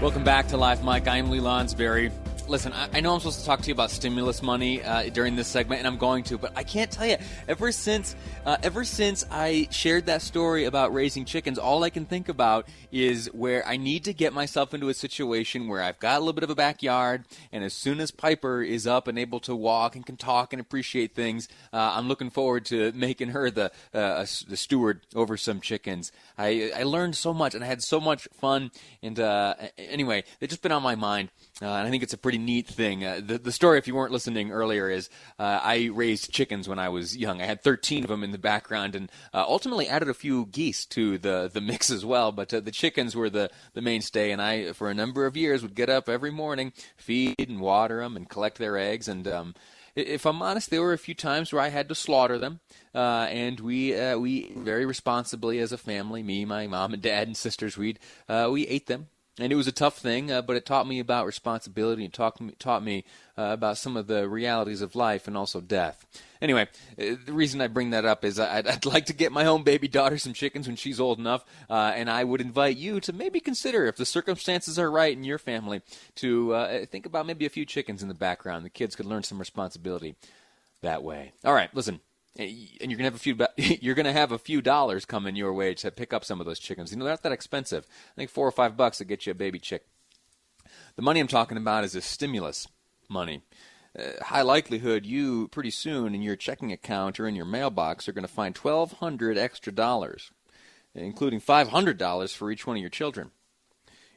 Welcome back to Live Mic. I'm Lee Lonsberry. Listen, I, I know I'm supposed to talk to you about stimulus money uh, during this segment, and I'm going to, but I can't tell you. Ever since, uh, ever since I shared that story about raising chickens, all I can think about is where I need to get myself into a situation where I've got a little bit of a backyard, and as soon as Piper is up and able to walk and can talk and appreciate things, uh, I'm looking forward to making her the uh, the steward over some chickens. I I learned so much, and I had so much fun, and uh, anyway, it's just been on my mind. Uh, and I think it's a pretty neat thing. Uh, the, the story, if you weren't listening earlier, is uh, I raised chickens when I was young. I had 13 of them in the background, and uh, ultimately added a few geese to the, the mix as well. But uh, the chickens were the, the mainstay, and I, for a number of years, would get up every morning, feed and water them, and collect their eggs. And um, if I'm honest, there were a few times where I had to slaughter them, uh, and we uh, we very responsibly as a family, me, my mom and dad and sisters, we uh, we ate them and it was a tough thing, uh, but it taught me about responsibility and taught me, taught me uh, about some of the realities of life and also death. Anyway, uh, the reason I bring that up is I'd, I'd, like to get my own baby daughter some chickens when she's old enough, uh, and I would invite you to maybe consider, if the circumstances are right in your family, to uh, think about maybe a few chickens in the background. The kids could learn some responsibility that way. All right, listen and you're gonna have a few you're gonna have a few dollars coming your way to pick up some of those chickens. You know, they're not that expensive. I think four or five bucks to get you a baby chick. The money I'm talking about is a stimulus money. Uh, high likelihood you pretty soon in your checking account or in your mailbox are going to find 1200 extra dollars, including $500 for each one of your children.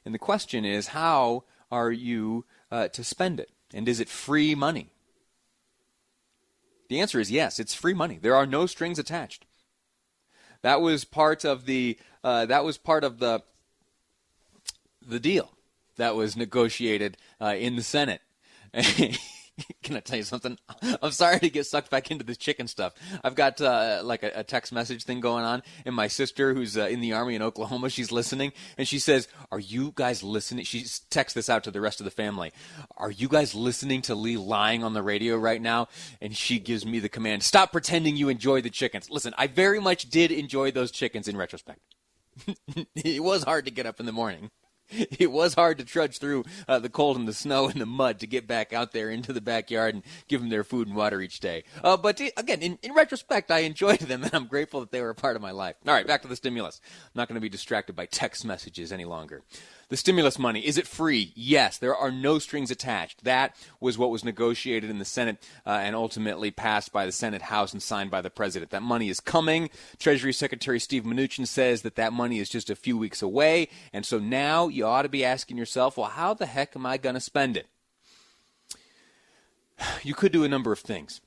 And the question is, how are you uh, to spend it? And is it free money? The answer is yes, it's free money. There are no strings attached. That was part of the uh, that was part of the the deal that was negotiated uh, in the Senate. Can I tell you something? I'm sorry to get sucked back into the chicken stuff. I've got uh, like a, a, text message thing going on, and my sister, who's uh, in the army in Oklahoma, she's listening, and she says, "Are you guys listening?" She texts this out to the rest of the family. Are you guys listening to Lee lying on the radio right now? And she gives me the command: "Stop pretending you enjoy the chickens." Listen, I very much did enjoy those chickens in retrospect. it was hard to get up in the morning. it was hard to trudge through uh, the cold and the snow and the mud to get back out there into the backyard and give them their food and water each day. Uh, but again, in, in, retrospect, I enjoyed them and I'm grateful that they were a part of my life. All right, back to the stimulus. I'm not going to be distracted by text messages any longer. The stimulus money, is it free? Yes. There are no strings attached. That was what was negotiated in the Senate uh, and ultimately passed by the Senate House and signed by the President. That money is coming. Treasury Secretary Steve Mnuchin says that that money is just a few weeks away. And so now you ought to be asking yourself, well, how the heck am I going to spend it? You could do a number of things.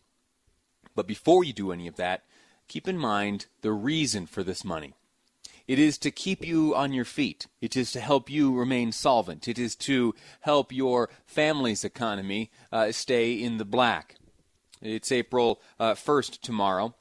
But before you do any of that, keep in mind the reason for this money. It is to keep you on your feet. It is to help you remain solvent. It is to help your family's economy uh, stay in the black. It's April uh, 1st tomorrow.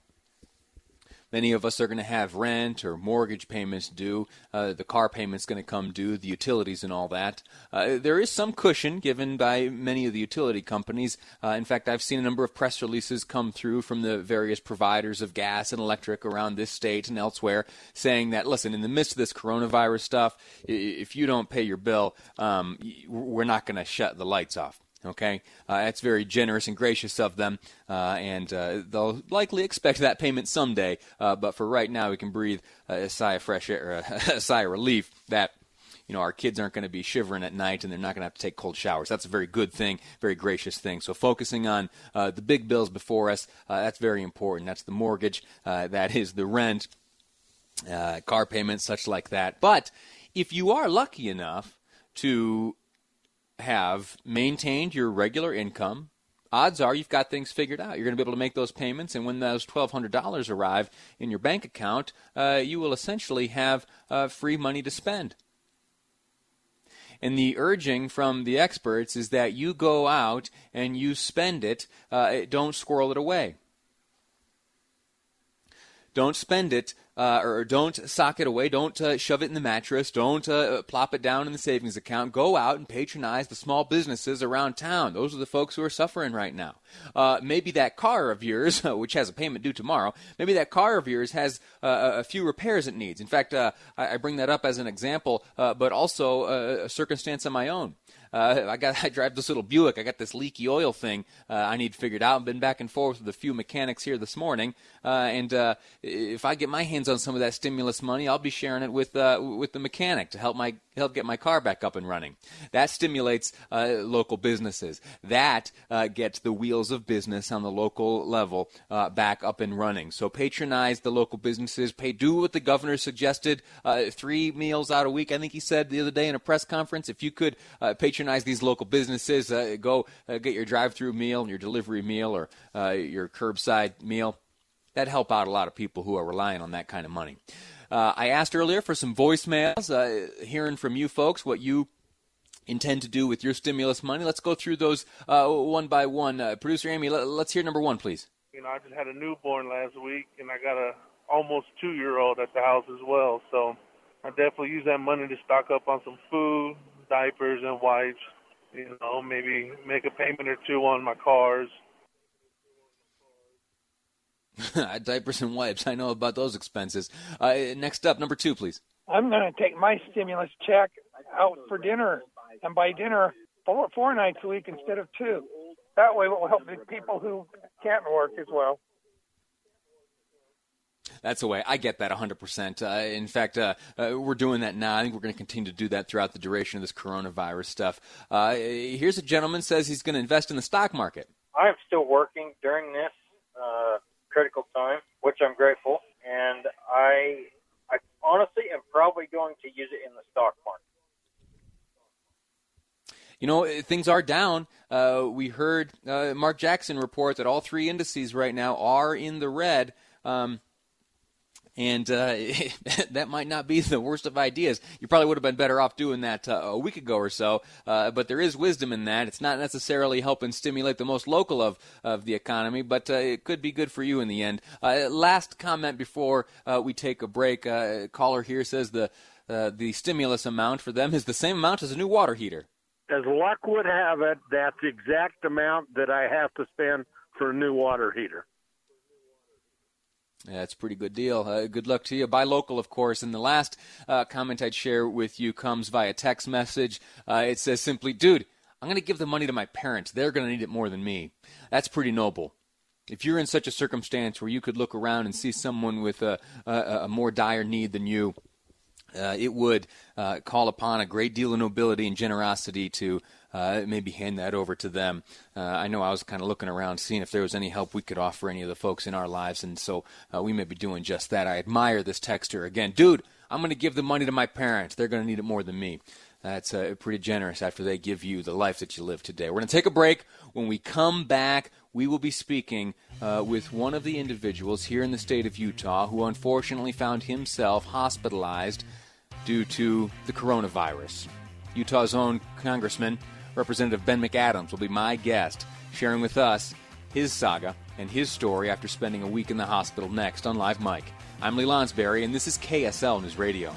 Many of us are going to have rent or mortgage payments due. Uh, the car payment's going to come due, the utilities and all that. Uh, there is some cushion given by many of the utility companies. Uh, in fact, I've seen a number of press releases come through from the various providers of gas and electric around this state and elsewhere saying that, listen, in the midst of this coronavirus stuff, if you don't pay your bill, um, we're not going to shut the lights off. Okay, uh, that's very generous and gracious of them, uh, and uh, they'll likely expect that payment someday. Uh, but for right now, we can breathe a sigh of fresh air, a sigh of relief that you know our kids aren't going to be shivering at night and they're not going to have to take cold showers. That's a very good thing, very gracious thing. So focusing on uh, the big bills before us, uh, that's very important. That's the mortgage, that is the rent, car payments, such like that. But if you are lucky enough to have maintained your regular income, odds are you've got things figured out. You're going to be able to make those payments, and when those $1,200 arrive in your bank account, uh, you will essentially have uh, free money to spend. And the urging from the experts is that you go out and you spend it, uh, don't squirrel it away. Don't spend it uh, or don't sock it away. Don't uh, shove it in the mattress. Don't uh, plop it down in the savings account. Go out and patronize the small businesses around town. Those are the folks who are suffering right now. Uh, maybe that car of yours, which has a payment due tomorrow, maybe that car of yours has uh, a few repairs it needs. In fact, uh, I, I, bring that up as an example, but also a circumstance of my own. Uh, I got I drive this little Buick. I got this leaky oil thing uh, I need figured out. I've been back and forth with a few mechanics here this morning, uh, and uh, if I get my hands on some of that stimulus money, I'll be sharing it with uh, with the mechanic to help my help get my car back up and running. That stimulates local businesses. That gets the wheels of business on the local level back up and running. So patronize the local businesses. Pay do what the governor suggested: three meals out a week. I think he said the other day in a press conference. If you could patronize patronize these local businesses. Uh, go uh, get your drive-through meal, and your delivery meal, or uh, your curbside meal. That help out a lot of people who are relying on that kind of money. Uh, I asked earlier for some voicemails, uh, hearing from you folks what you intend to do with your stimulus money. Let's go through those uh, one by one. Producer Amy, let, us hear number one, please. You know, I just had a newborn last week, and I got a almost two-year-old at the house as well. So I definitely use that money to stock up on some food, diapers and wipes. You know, maybe make a payment or two on my cars. diapers and wipes. I know about those expenses. Uh, next up, number two, please. I'm going to take my stimulus check out for dinner and buy dinner four, four nights a week instead of two. That way, it will help the people who can't work as well. That's the way. I get that 100%. Uh, in fact, uh, uh, we're doing that now. I think we're going to continue to do that throughout the duration of this coronavirus stuff. Uh, here's a gentleman says he's going to invest in the stock market. I am still working during this uh, critical time, which I'm grateful, and I, I honestly am probably going to use it in the stock market. You know, things are down. Uh, we heard Mark Jackson report that all three indices right now are in the red. Um, and uh, that might not be the worst of ideas. You probably would have been better off doing that uh, a week ago or so. Uh, but there is wisdom in that. It's not necessarily helping stimulate the most local of, of the economy, but uh, it could be good for you in the end. Uh, last comment before uh, we take a break. caller here says the the stimulus amount for them is the same amount as a new water heater. As luck would have it, that's the exact amount that I have to spend for a new water heater. Yeah, that's a pretty good deal. Uh, good luck to you. Buy local, of course. And the last uh, comment I'd share with you comes via text message. Uh, it says simply, dude, I'm going to give the money to my parents. They're going to need it more than me. That's pretty noble. If you're in such a circumstance where you could look around and see someone with a, a, a more dire need than you, uh, it would uh, call upon a great deal of nobility and generosity to uh, maybe hand that over to them. Uh, I know I was kind of looking around, seeing if there was any help we could offer any of the folks in our lives, and so uh, we may be doing just that. I admire this texter again, dude. I'm going to give the money to my parents. They're going to need it more than me. That's uh, pretty generous after they give you the life that you live today. We're going to take a break. When we come back, we will be speaking uh, with one of the individuals here in the state of Utah who unfortunately found himself hospitalized due to the coronavirus. Utah's own Congressman Representative Ben McAdams will be my guest, sharing with us his saga and his story after spending a week in the hospital next on Live Mic. I'm Lee Lonsberry, and this is KSL News Radio.